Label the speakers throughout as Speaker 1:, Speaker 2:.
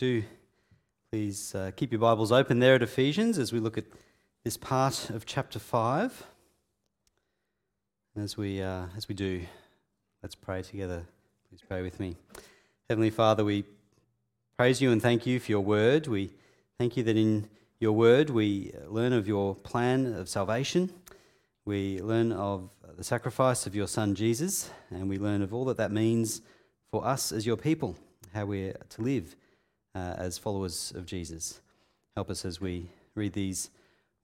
Speaker 1: Do please uh, keep your Bibles open there at Ephesians as we look at this part of chapter 5. And as we, uh, as we do, let's pray together. Please pray with me. Heavenly Father, we praise you and thank you for your word. We thank you that in your word we learn of your plan of salvation. We learn of the sacrifice of your Son Jesus, and we learn of all that that means for us as your people, how we're to live uh, as followers of Jesus. Help us as we read these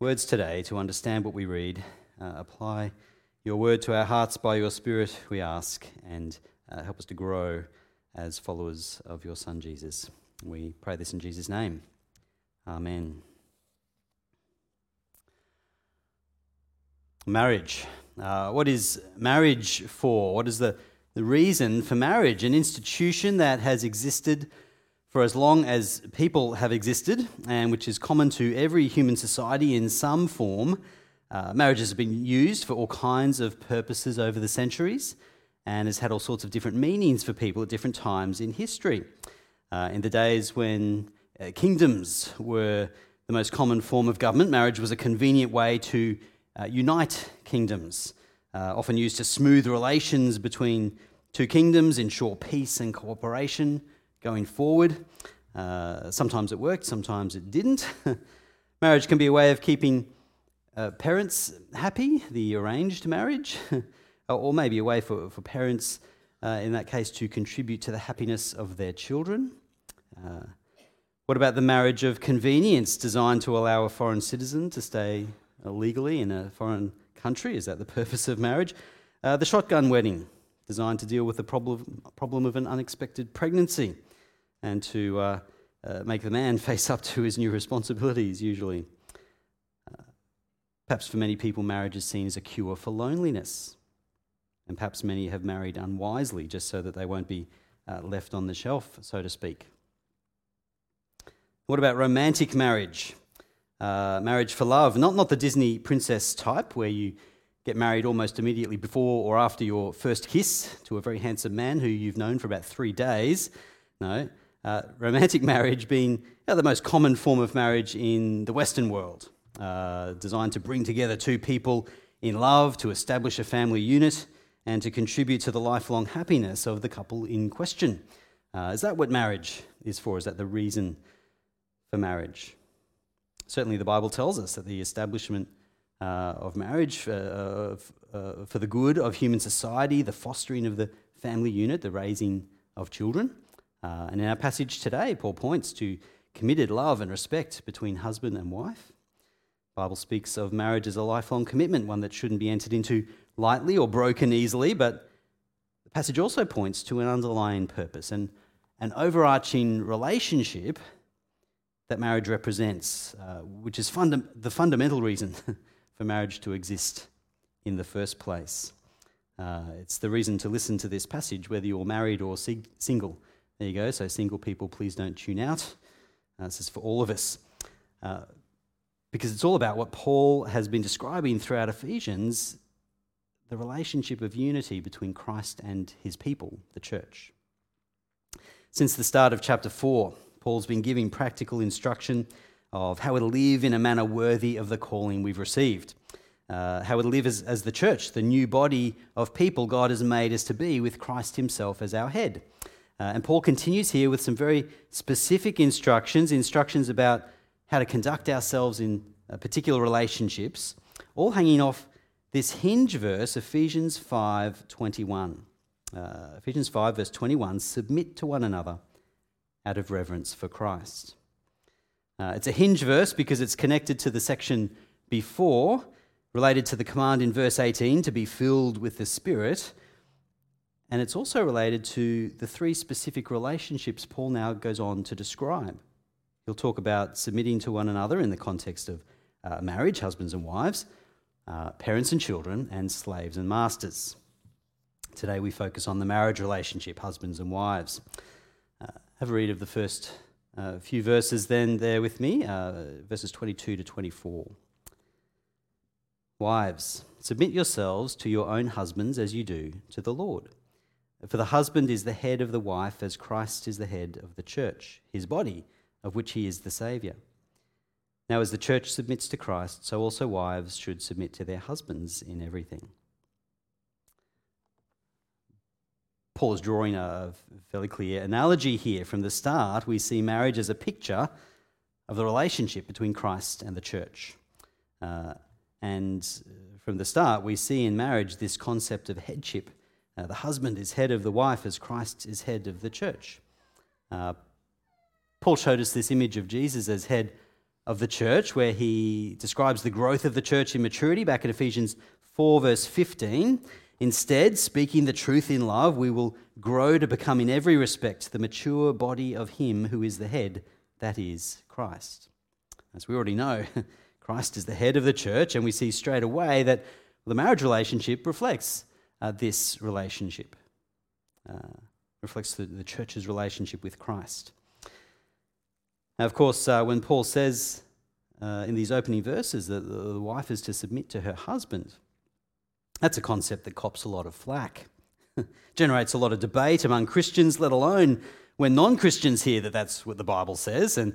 Speaker 1: words today to understand what we read, uh, apply your word to our hearts by your Spirit, we ask, and uh, help us to grow as followers of your Son Jesus. We pray this in Jesus' name. Amen. Marriage. Uh, what is marriage for? What is the, the reason for marriage? An institution that has existed for as long as people have existed, and which is common to every human society in some form. Uh, marriage has been used for all kinds of purposes over the centuries and has had all sorts of different meanings for people at different times in history. Uh, in the days when uh, kingdoms were the most common form of government, marriage was a convenient way to uh, unite kingdoms, uh, often used to smooth relations between two kingdoms, ensure peace and cooperation going forward. Uh, sometimes it worked, sometimes it didn't. marriage can be a way of keeping uh, parents happy, the arranged marriage, or maybe a way for, for parents, uh, in that case, to contribute to the happiness of their children. Uh, what about the marriage of convenience designed to allow a foreign citizen to stay legally in a foreign country? Is that the purpose of marriage? Uh, the shotgun wedding, designed to deal with the problem, problem of an unexpected pregnancy and to uh, uh, make the man face up to his new responsibilities, usually. Uh, perhaps for many people, marriage is seen as a cure for loneliness. And perhaps many have married unwisely just so that they won't be uh, left on the shelf, so to speak. What about romantic marriage? Uh, marriage for love, not, not the Disney princess type where you get married almost immediately before or after your first kiss to a very handsome man who you've known for about three days. No, uh, romantic marriage being the most common form of marriage in the Western world, uh, designed to bring together two people in love, to establish a family unit, and to contribute to the lifelong happiness of the couple in question. Uh, is that what marriage is for? Is that the reason for marriage? Certainly, the Bible tells us that the establishment uh, of marriage uh, for the good of human society, the fostering of the family unit, the raising of children, uh, and in our passage today, Paul points to committed love and respect between husband and wife. The Bible speaks of marriage as a lifelong commitment, one that shouldn't be entered into lightly or broken easily, but the passage also points to an underlying purpose and an overarching relationship that marriage represents, uh, which is funda- the fundamental reason for marriage to exist in the first place. Uh, it's the reason to listen to this passage, whether you're married or sig- single. There you go. So, single people, please don't tune out. Uh, this is for all of us. Uh, because it's all about what Paul has been describing throughout Ephesians the relationship of unity between Christ and his people, the church. Since the start of chapter 4, Paul's been giving practical instruction of how to live in a manner worthy of the calling we've received. Uh, how to live as, as the church, the new body of people God has made us to be, with Christ Himself as our head. Uh, and Paul continues here with some very specific instructions, instructions about how to conduct ourselves in uh, particular relationships, all hanging off this hinge verse, Ephesians 5:21. Uh, Ephesians 5 verse 21, submit to one another out of reverence for Christ. Uh, it's a hinge verse because it's connected to the section before, related to the command in verse 18 to be filled with the Spirit, and it's also related to the three specific relationships Paul now goes on to describe. He'll talk about submitting to one another in the context of uh, marriage, husbands and wives, uh, parents and children, and slaves and masters. Today we focus on the marriage relationship, husbands and wives. Uh, have a read of the first uh, few verses then there with me, uh, verses 22 to 24. Wives, submit yourselves to your own husbands as you do to the Lord. For the husband is the head of the wife, as Christ is the head of the church, his body, of which he is the Saviour. Now, as the church submits to Christ, so also wives should submit to their husbands in everything. Paul is drawing a fairly clear analogy here. From the start, we see marriage as a picture of the relationship between Christ and the church. Uh, and from the start, we see in marriage this concept of headship. Uh, the husband is head of the wife as Christ is head of the church. Uh, Paul showed us this image of Jesus as head of the church, where he describes the growth of the church in maturity back in Ephesians 4, verse 15. Instead, speaking the truth in love, we will grow to become in every respect the mature body of Him who is the head, that is, Christ. As we already know, Christ is the head of the church, and we see straight away that the marriage relationship reflects uh, this relationship, uh, reflects the, the church's relationship with Christ. Now, of course, uh, when Paul says uh, in these opening verses that the wife is to submit to her husband, that's a concept that cops a lot of flack, generates a lot of debate among Christians, let alone when non Christians hear that that's what the Bible says. And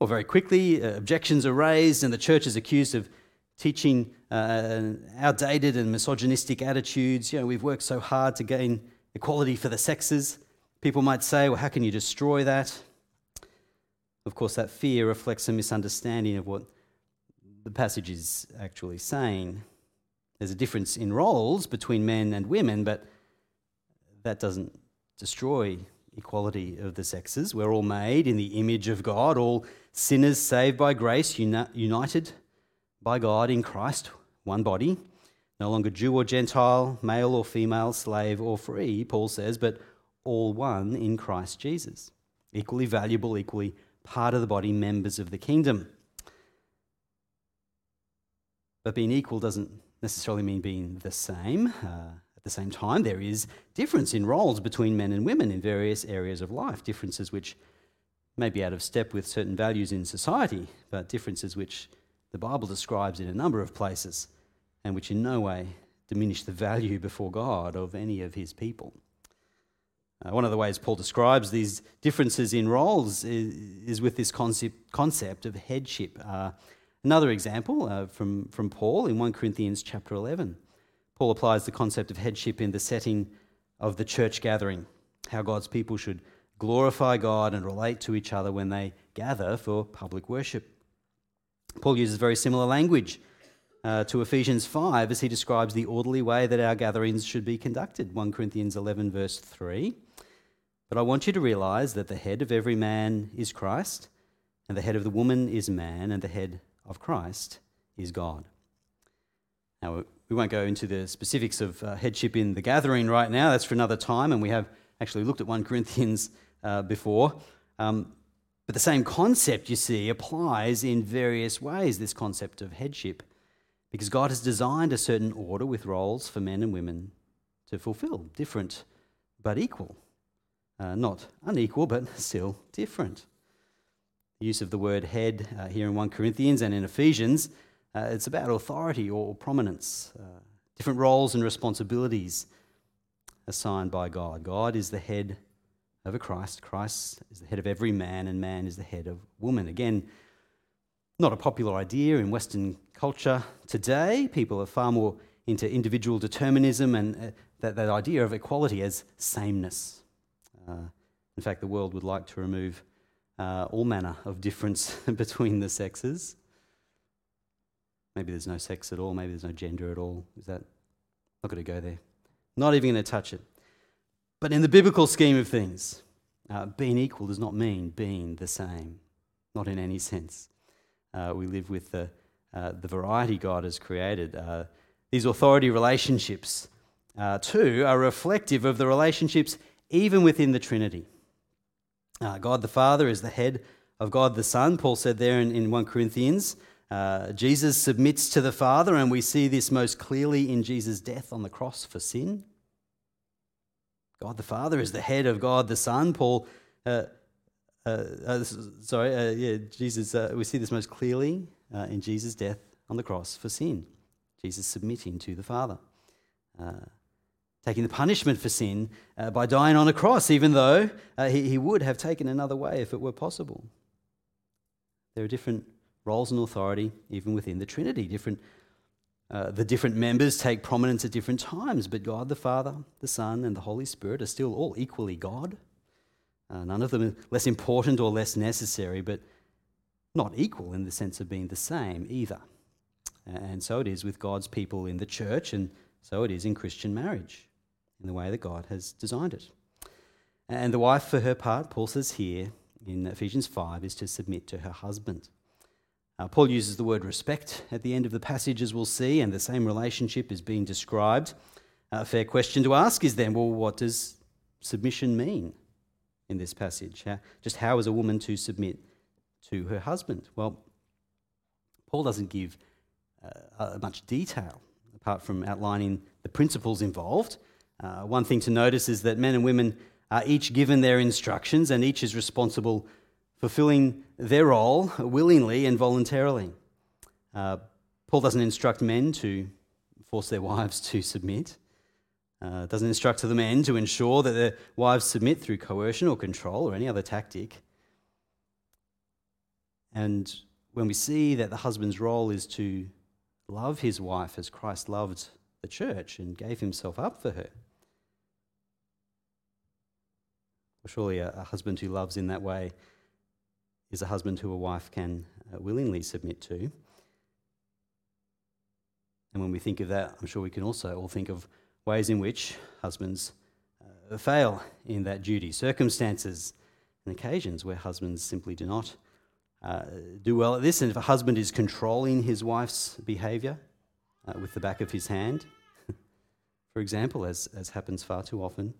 Speaker 1: well, very quickly, uh, objections are raised, and the church is accused of teaching uh, outdated and misogynistic attitudes. You know, we've worked so hard to gain equality for the sexes. People might say, well, how can you destroy that? Of course, that fear reflects a misunderstanding of what the passage is actually saying. There's a difference in roles between men and women, but that doesn't destroy equality of the sexes. We're all made in the image of God, all sinners saved by grace, uni- united by God in Christ, one body. No longer Jew or Gentile, male or female, slave or free, Paul says, but all one in Christ Jesus. Equally valuable, equally part of the body, members of the kingdom. But being equal doesn't necessarily mean being the same. Uh, at the same time, there is difference in roles between men and women in various areas of life, differences which may be out of step with certain values in society, but differences which the Bible describes in a number of places and which in no way diminish the value before God of any of his people. Uh, one of the ways Paul describes these differences in roles is, is with this concept, concept of headship. Uh, another example uh, from, from Paul in 1 Corinthians chapter 11. Paul applies the concept of headship in the setting of the church gathering, how God's people should glorify God and relate to each other when they gather for public worship. Paul uses very similar language uh, to Ephesians 5 as he describes the orderly way that our gatherings should be conducted. 1 Corinthians 11, verse 3. But I want you to realize that the head of every man is Christ, and the head of the woman is man, and the head of Christ is God. Now, we won't go into the specifics of uh, headship in the gathering right now, that's for another time, and we have actually looked at 1 Corinthians uh, before. Um, but the same concept, you see, applies in various ways this concept of headship. Because God has designed a certain order with roles for men and women to fulfill, different but equal. Uh, not unequal, but still different. Use of the word head uh, here in 1 Corinthians and in Ephesians, uh, it's about authority or prominence, uh, different roles and responsibilities assigned by God. God is the head over Christ, Christ is the head of every man, and man is the head of woman. Again, not a popular idea in Western culture today. People are far more into individual determinism and uh, that, that idea of equality as sameness. Uh, in fact, the world would like to remove uh, all manner of difference between the sexes. Maybe there's no sex at all, maybe there's no gender at all. Is that not going to go there? Not even going to touch it. But in the biblical scheme of things, uh, being equal does not mean being the same, not in any sense. Uh, we live with the, uh, the variety God has created. Uh, these authority relationships, uh, too, are reflective of the relationships even within the Trinity. Uh, God the Father is the head of God the Son. Paul said there in, in 1 Corinthians. Jesus submits to the Father, and we see this most clearly in Jesus' death on the cross for sin. God the Father is the head of God the Son. Paul, uh, uh, uh sorry, uh, yeah, Jesus, uh, we see this most clearly in Jesus' death on the cross for sin. Jesus submitting to the Father. taking the punishment for sin uh, by dying on a cross, even though uh, he, he would have taken another way if it were possible. There are different roles and authority even within the Trinity. Different, uh, the different members take prominence at different times, but God the Father, the Son, and the Holy Spirit are still all equally God. Uh, none of them are less important or less necessary, but not equal in the sense of being the same either. And so it is with God's people in the church, and so it is in Christian marriage, in the way that God has designed it. And the wife, for her part, Paul says here in Ephesians 5, is to submit to her husband. Uh, Paul uses the word respect at the end of the passage, as we'll see, and the same relationship is being described. A fair question to ask is then, well, what does submission mean in this passage? Just how is a woman to submit to her husband? Well, Paul doesn't give uh, much detail apart from outlining the principles involved. Uh, one thing to notice is that men and women are each given their instructions and each is responsible fulfilling their role willingly and voluntarily. Uh, Paul doesn't instruct men to force their wives to submit. Uh, doesn't instruct the men to ensure that their wives submit through coercion or control or any other tactic. And when we see that the husband's role is to love his wife as Christ loved the church and gave himself up for her, well, surely a, a husband who loves in that way is a husband who a wife can uh, willingly submit to. And when we think of that, I'm sure we can also all think of ways in which husbands uh, fail in that duty, circumstances and occasions where husbands simply do not uh, do well at this. And if a husband is controlling his wife's behavior uh, with the back of his hand, for example, as, as happens far too often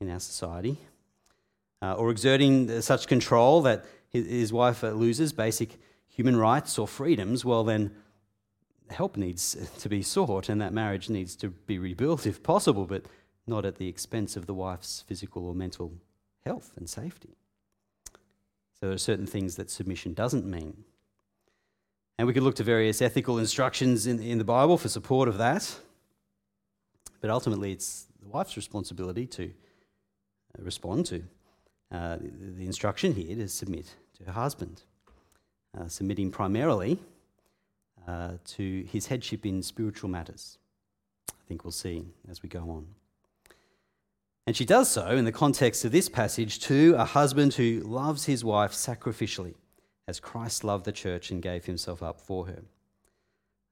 Speaker 1: in our society, uh, or exerting such control that his wife uh, loses basic human rights or freedoms, well, then help needs to be sought and that marriage needs to be rebuilt if possible, but not at the expense of the wife's physical or mental health and safety. So there are certain things that submission doesn't mean. And we could look to various ethical instructions in, in the Bible for support of that. But ultimately, it's the wife's responsibility to respond to uh, the, instruction here to submit to her husband, uh, submitting primarily uh, to his headship in spiritual matters. I think we'll see as we go on. And she does so in the context of this passage to a husband who loves his wife sacrificially, as Christ loved the church and gave himself up for her.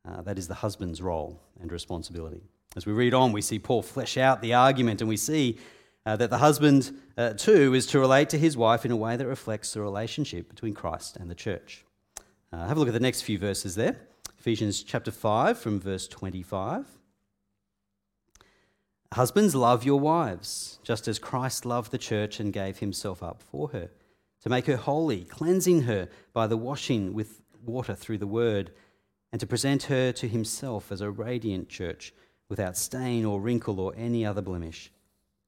Speaker 1: Uh, that is the husband's role and responsibility. As we read on, we see Paul flesh out the argument and we see uh, that the husband, uh, too, is to relate to his wife in a way that reflects the relationship between Christ and the church. Uh, have a look at the next few verses there. Ephesians chapter 5 from verse 25. Husbands, love your wives, just as Christ loved the church and gave himself up for her, to make her holy, cleansing her by the washing with water through the word, and to present her to himself as a radiant church, without stain or wrinkle or any other blemish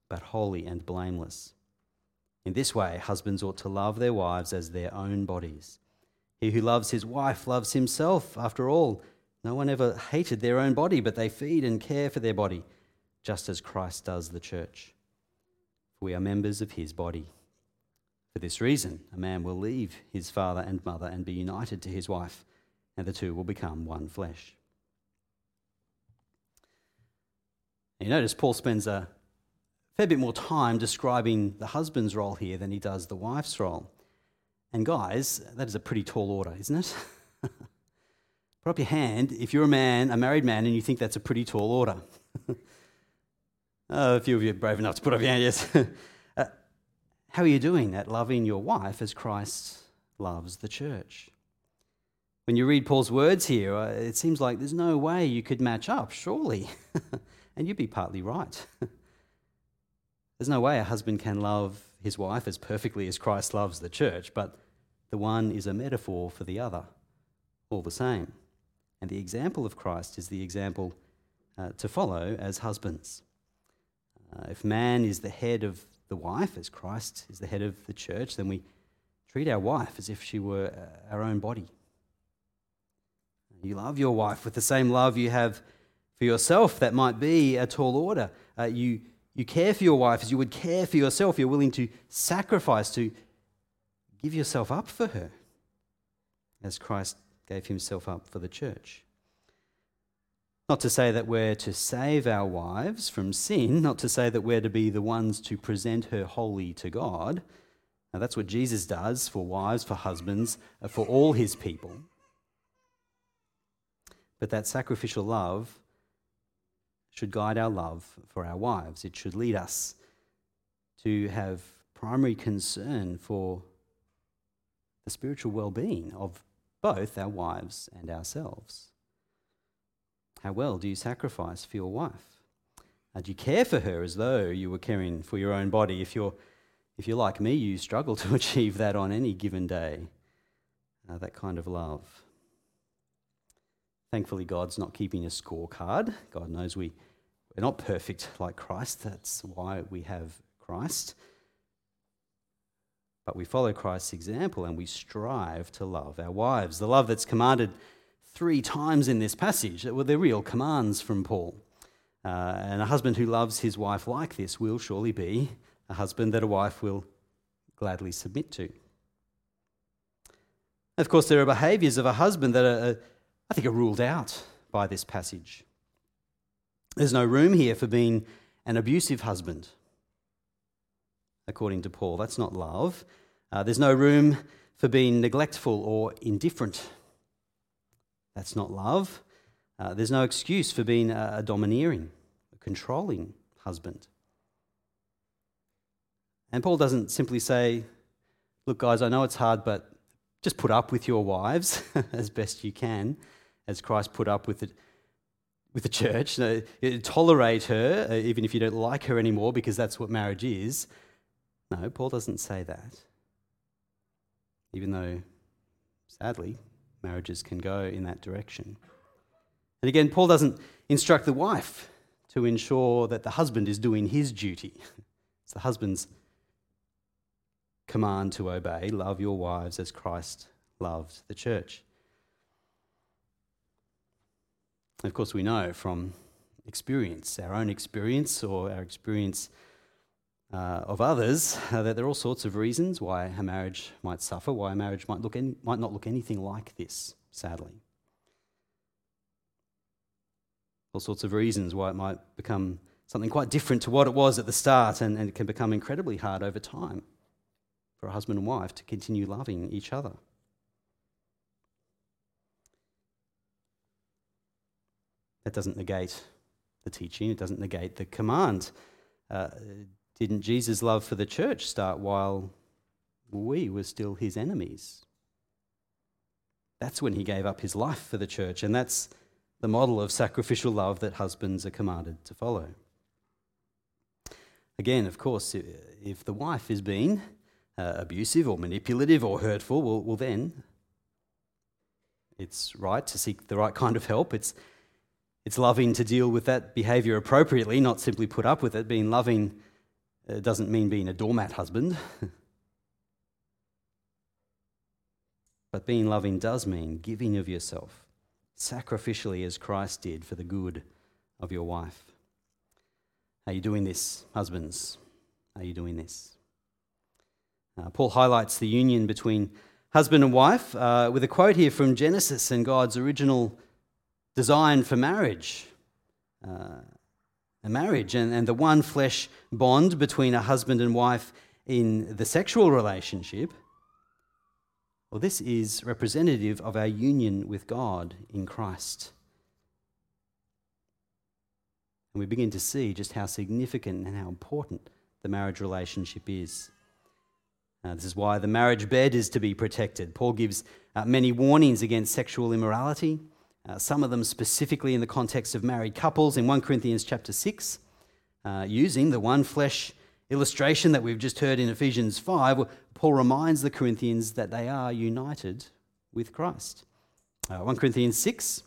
Speaker 1: but holy and blameless. In this way, husbands ought to love their wives as their own bodies. He who loves his wife loves himself. After all, no one ever hated their own body, but they feed and care for their body, just as Christ does the church. For we are members of his body. For this reason, a man will leave his father and mother and be united to his wife, and the two will become one flesh. You notice Paul spends a fair bit more time describing the husband's role here than he does the wife's role. And guys, that is a pretty tall order, isn't it? Put up your hand if you're a man, a married man, and you think that's a pretty tall order. oh, a few of you are brave enough to put up your hand, yes. uh, how are you doing at loving your wife as Christ loves the church? When you read Paul's words here, uh, it seems like there's no way you could match up, surely. and you'd be partly right. There's no way a husband can love his wife as perfectly as Christ loves the church, but the one is a metaphor for the other, all the same. And the example of Christ is the example uh, to follow as husbands. Uh, if man is the head of the wife, as Christ is the head of the church, then we treat our wife as if she were uh, our own body. You love your wife with the same love you have For yourself, that might be a tall order. Uh, you, you care for your wife as you would care for yourself. You're willing to sacrifice, to give yourself up for her, as Christ gave himself up for the church. Not to say that we're to save our wives from sin, not to say that we're to be the ones to present her wholly to God. Now, that's what Jesus does for wives, for husbands, uh, for all his people. But that sacrificial love should guide our love for our wives. It should lead us to have primary concern for the spiritual well being of both our wives and ourselves. How well do you sacrifice for your wife? Uh, do you care for her as though you were caring for your own body? If you're, if you're like me, you struggle to achieve that on any given day, uh, that kind of love. Thankfully, God's not keeping a scorecard. God knows we we're not perfect like Christ. That's why we have Christ. But we follow Christ's example and we strive to love our wives. The love that's commanded three times in this passage, well, they're real commands from Paul. Uh, and a husband who loves his wife like this will surely be a husband that a wife will gladly submit to. Of course, there are behaviours of a husband that are, I think, are ruled out by this passage. There's no room here for being an abusive husband, according to Paul. That's not love. Uh, there's no room for being neglectful or indifferent. That's not love. Uh, there's no excuse for being a, a domineering, a controlling husband. And Paul doesn't simply say, Look, guys, I know it's hard, but just put up with your wives as best you can, as Christ put up with it with the church. You know, tolerate her, uh, even if you don't like her anymore, because that's what marriage is. No, Paul doesn't say that. Even though, sadly, marriages can go in that direction. And again, Paul doesn't instruct the wife to ensure that the husband is doing his duty. It's the husband's command to obey love your wives as Christ loved the church. Of course, we know from experience, our own experience or our experience uh, of others, uh, that there are all sorts of reasons why a marriage might suffer, why a marriage might, look any, might not look anything like this, sadly. All sorts of reasons why it might become something quite different to what it was at the start, and, and it can become incredibly hard over time for a husband and wife to continue loving each other. That doesn't negate the teaching, it doesn't negate the command. Uh, didn't Jesus' love for the church start while we were still his enemies? That's when he gave up his life for the church, and that's the model of sacrificial love that husbands are commanded to follow. Again, of course, if the wife is being uh, abusive or manipulative or hurtful, well, well, then it's right to seek the right kind of help. It's it's loving to deal with that behavior appropriately, not simply put up with it. Being loving uh, doesn't mean being a doormat husband. but being loving does mean giving of yourself sacrificially as Christ did for the good of your wife. Are you doing this, husbands? Are you doing this? Uh, Paul highlights the union between husband and wife uh, with a quote here from Genesis and God's original designed for marriage. Uh, a marriage and, and the one flesh bond between a husband and wife in the sexual relationship. Well, this is representative of our union with God in Christ. And we begin to see just how significant and how important the marriage relationship is. Uh, this is why the marriage bed is to be protected. Paul gives uh, many warnings against sexual immorality uh, some of them specifically in the context of married couples in 1 Corinthians chapter 6, uh, using the one flesh illustration that we've just heard in Ephesians 5, Paul reminds the Corinthians that they are united with Christ. Uh, 1 Corinthians 6,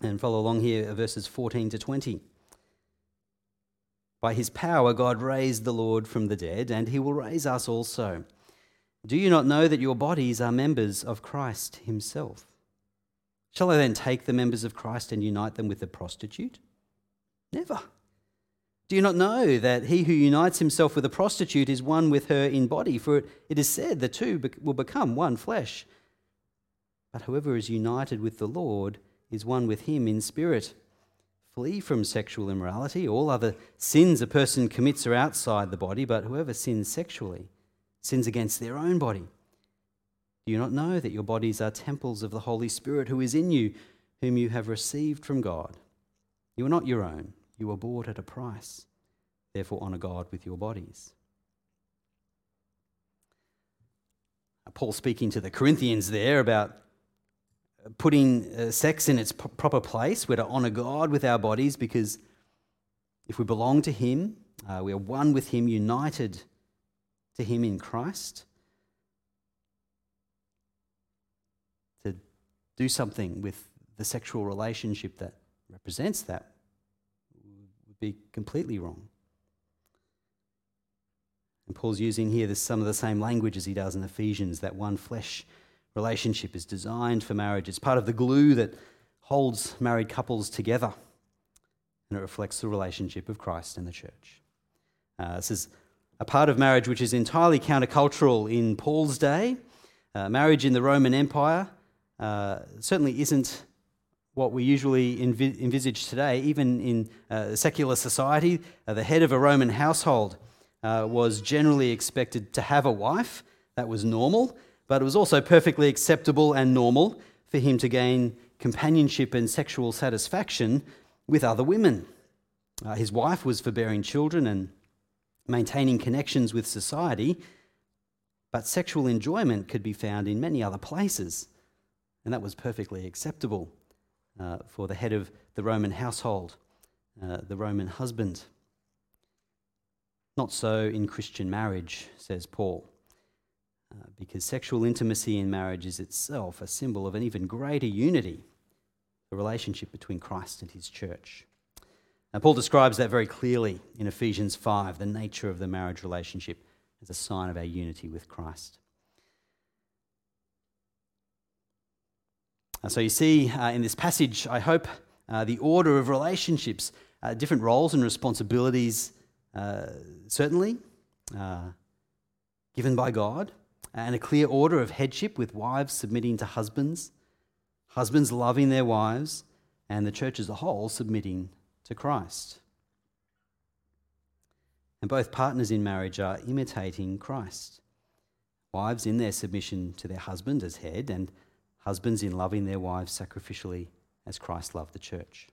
Speaker 1: and follow along here, verses 14 to 20. By his power, God raised the Lord from the dead, and he will raise us also. Do you not know that your bodies are members of Christ himself? Shall I then take the members of Christ and unite them with a prostitute? Never. Do you not know that he who unites himself with a prostitute is one with her in body? For it is said, the two will become one flesh. But whoever is united with the Lord is one with him in spirit. Flee from sexual immorality. All other sins a person commits are outside the body, but whoever sins sexually sins against their own body. Do you not know that your bodies are temples of the Holy Spirit who is in you, whom you have received from God? You are not your own, you were bought at a price. Therefore, honour God with your bodies. Paul speaking to the Corinthians there about putting uh, sex in its proper place. We're to honour God with our bodies because if we belong to Him, uh, we are one with Him, united to Him in Christ. To do something with the sexual relationship that represents that would be completely wrong. And Paul's using here this, some of the same language as he does in Ephesians that one flesh relationship is designed for marriage. It's part of the glue that holds married couples together, and it reflects the relationship of Christ and the church. Uh, this is a part of marriage which is entirely countercultural in Paul's day. Uh, marriage in the Roman Empire uh, certainly isn't what we usually envi- envisage today, even in uh, secular society. Uh, the head of a Roman household uh, was generally expected to have a wife, that was normal but it was also perfectly acceptable and normal for him to gain companionship and sexual satisfaction with other women. Uh, his wife was for bearing children and maintaining connections with society, but sexual enjoyment could be found in many other places, and that was perfectly acceptable uh, for the head of the Roman household, uh, the Roman husband. Not so in Christian marriage, says Paul. Uh, because sexual intimacy in marriage is itself a symbol of an even greater unity, the relationship between Christ and his church. Now, Paul describes that very clearly in Ephesians 5, the nature of the marriage relationship as a sign of our unity with Christ. Uh, so, you see uh, in this passage, I hope, uh, the order of relationships, uh, different roles and responsibilities, uh, certainly given by God and a clear order of headship with wives submitting to husbands, husbands loving their wives, and the church as a whole submitting to Christ. And both partners in marriage are imitating Christ. Wives in their submission to their husband as head, and husbands in loving their wives sacrificially as Christ loved the church.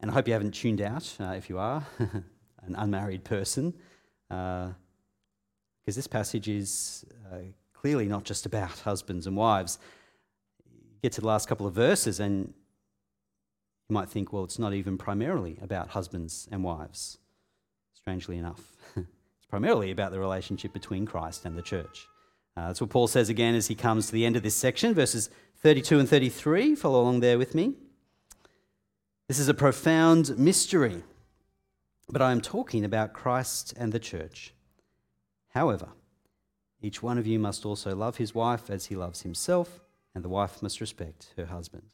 Speaker 1: And I hope you haven't tuned out, uh, if you are an unmarried person because uh, this passage is uh, clearly not just about husbands and wives. You get to the last couple of verses, and you might think, well, it's not even primarily about husbands and wives. Strangely enough, it's primarily about the relationship between Christ and the church. Uh, that's what Paul says again as he comes to the end of this section, verses 32 and 33. Follow along there with me. This is a profound mystery but I am talking about Christ and the church. However, each one of you must also love his wife as he loves himself, and the wife must respect her husband.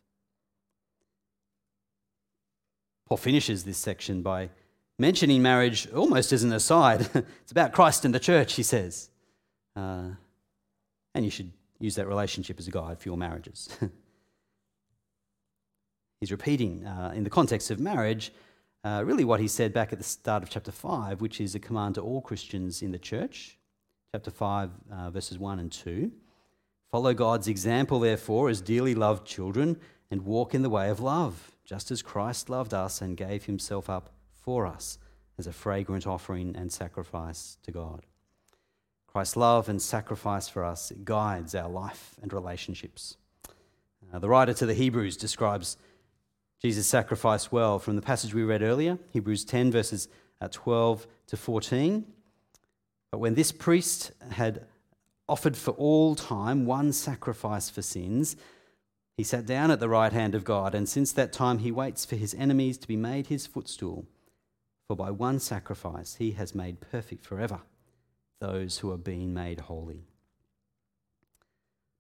Speaker 1: Paul finishes this section by mentioning marriage almost as an aside. it's about Christ and the church, he says. Uh, and you should use that relationship as a guide for your marriages. He's repeating uh, in the context of marriage uh, really what he said back at the start of chapter 5, which is a command to all Christians in the church. Chapter 5, uh, verses 1 and 2. Follow God's example, therefore, as dearly loved children, and walk in the way of love, just as Christ loved us and gave himself up for us as a fragrant offering and sacrifice to God. Christ's love and sacrifice for us guides our life and relationships. Uh, the writer to the Hebrews describes Jesus sacrifice well from the passage we read earlier, Hebrews 10, verses uh, 12 to 14. But when this priest had offered for all time one sacrifice for sins, he sat down at the right hand of God, and since that time he waits for his enemies to be made his footstool. For by one sacrifice he has made perfect forever those who are being made holy.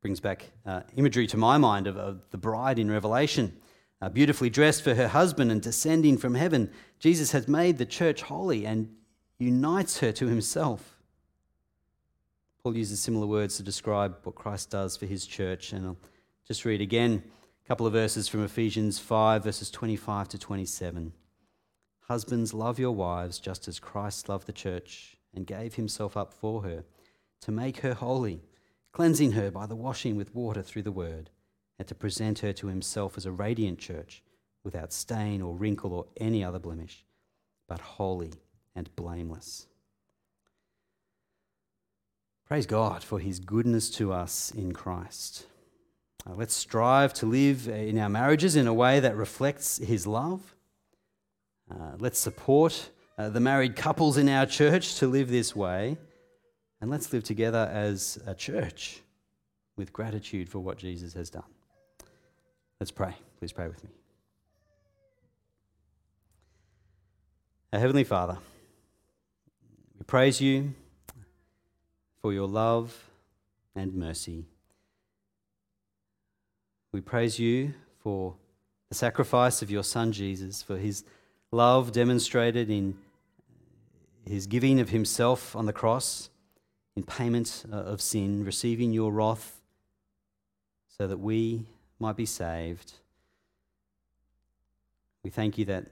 Speaker 1: brings back uh, imagery to my mind of, of the bride in Revelation, uh, beautifully dressed for her husband and descending from heaven. Jesus has made the church holy and unites her to himself. Paul uses similar words to describe what Christ does for his church, and I'll just read again a couple of verses from Ephesians 5, verses 25 to 27. Husbands, love your wives just as Christ loved the church and gave himself up for her to make her holy cleansing her by the washing with water through the word, and to present her to himself as a radiant church, without stain or wrinkle or any other blemish, but holy and blameless. Praise God for his goodness to us in Christ. Uh, let's strive to live in our marriages in a way that reflects his love. Uh, let's support uh, the married couples in our church to live this way. And let's live together as a church with gratitude for what Jesus has done. Let's pray. Please pray with me. Our Heavenly Father, we praise you for your love and mercy. We praise you for the sacrifice of your Son Jesus, for his love demonstrated in his giving of himself on the cross in payment uh, of sin, receiving your wrath so that we might be saved. We thank you that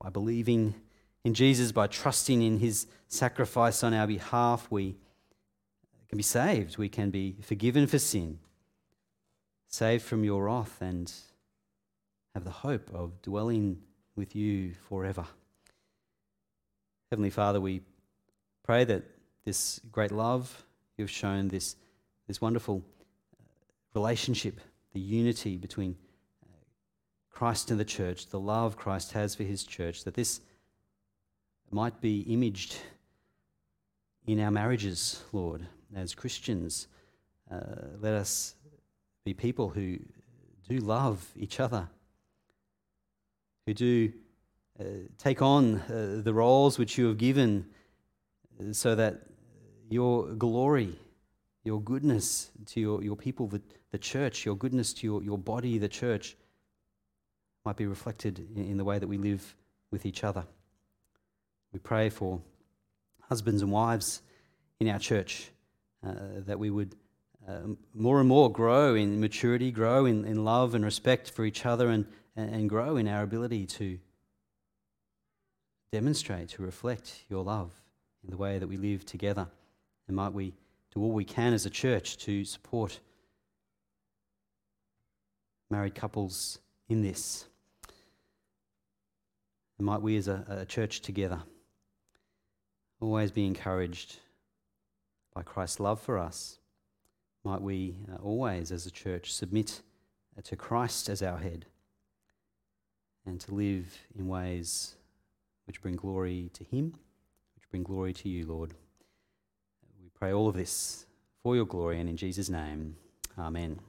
Speaker 1: by believing in Jesus, by trusting in his sacrifice on our behalf, we can be saved. We can be forgiven for sin, saved from your wrath, and have the hope of dwelling with you forever. Heavenly Father, we pray that this great love you've shown, this, this wonderful uh, relationship, the unity between uh, Christ and the church, the love Christ has for his church, that this might be imaged in our marriages, Lord, as Christians. Uh, let us be people who do love each other, who do uh, take on uh, the roles which you have given so that your glory, your goodness to your, your people, the, the church, your goodness to your, your body, the church, might be reflected in, in the way that we live with each other. We pray for husbands and wives in our church uh, that we would uh, more and more grow in maturity, grow in, in love and respect for each other, and, and grow in our ability to demonstrate, to reflect your love in the way that we live together. And might we do all we can as a church to support married couples in this? And might we as a, a church together always be encouraged by Christ's love for us? Might we uh, always, as a church, submit to Christ as our head and to live in ways which bring glory to Him, which bring glory to you, Lord. We pray all of this for your glory and in Jesus' name. Amen.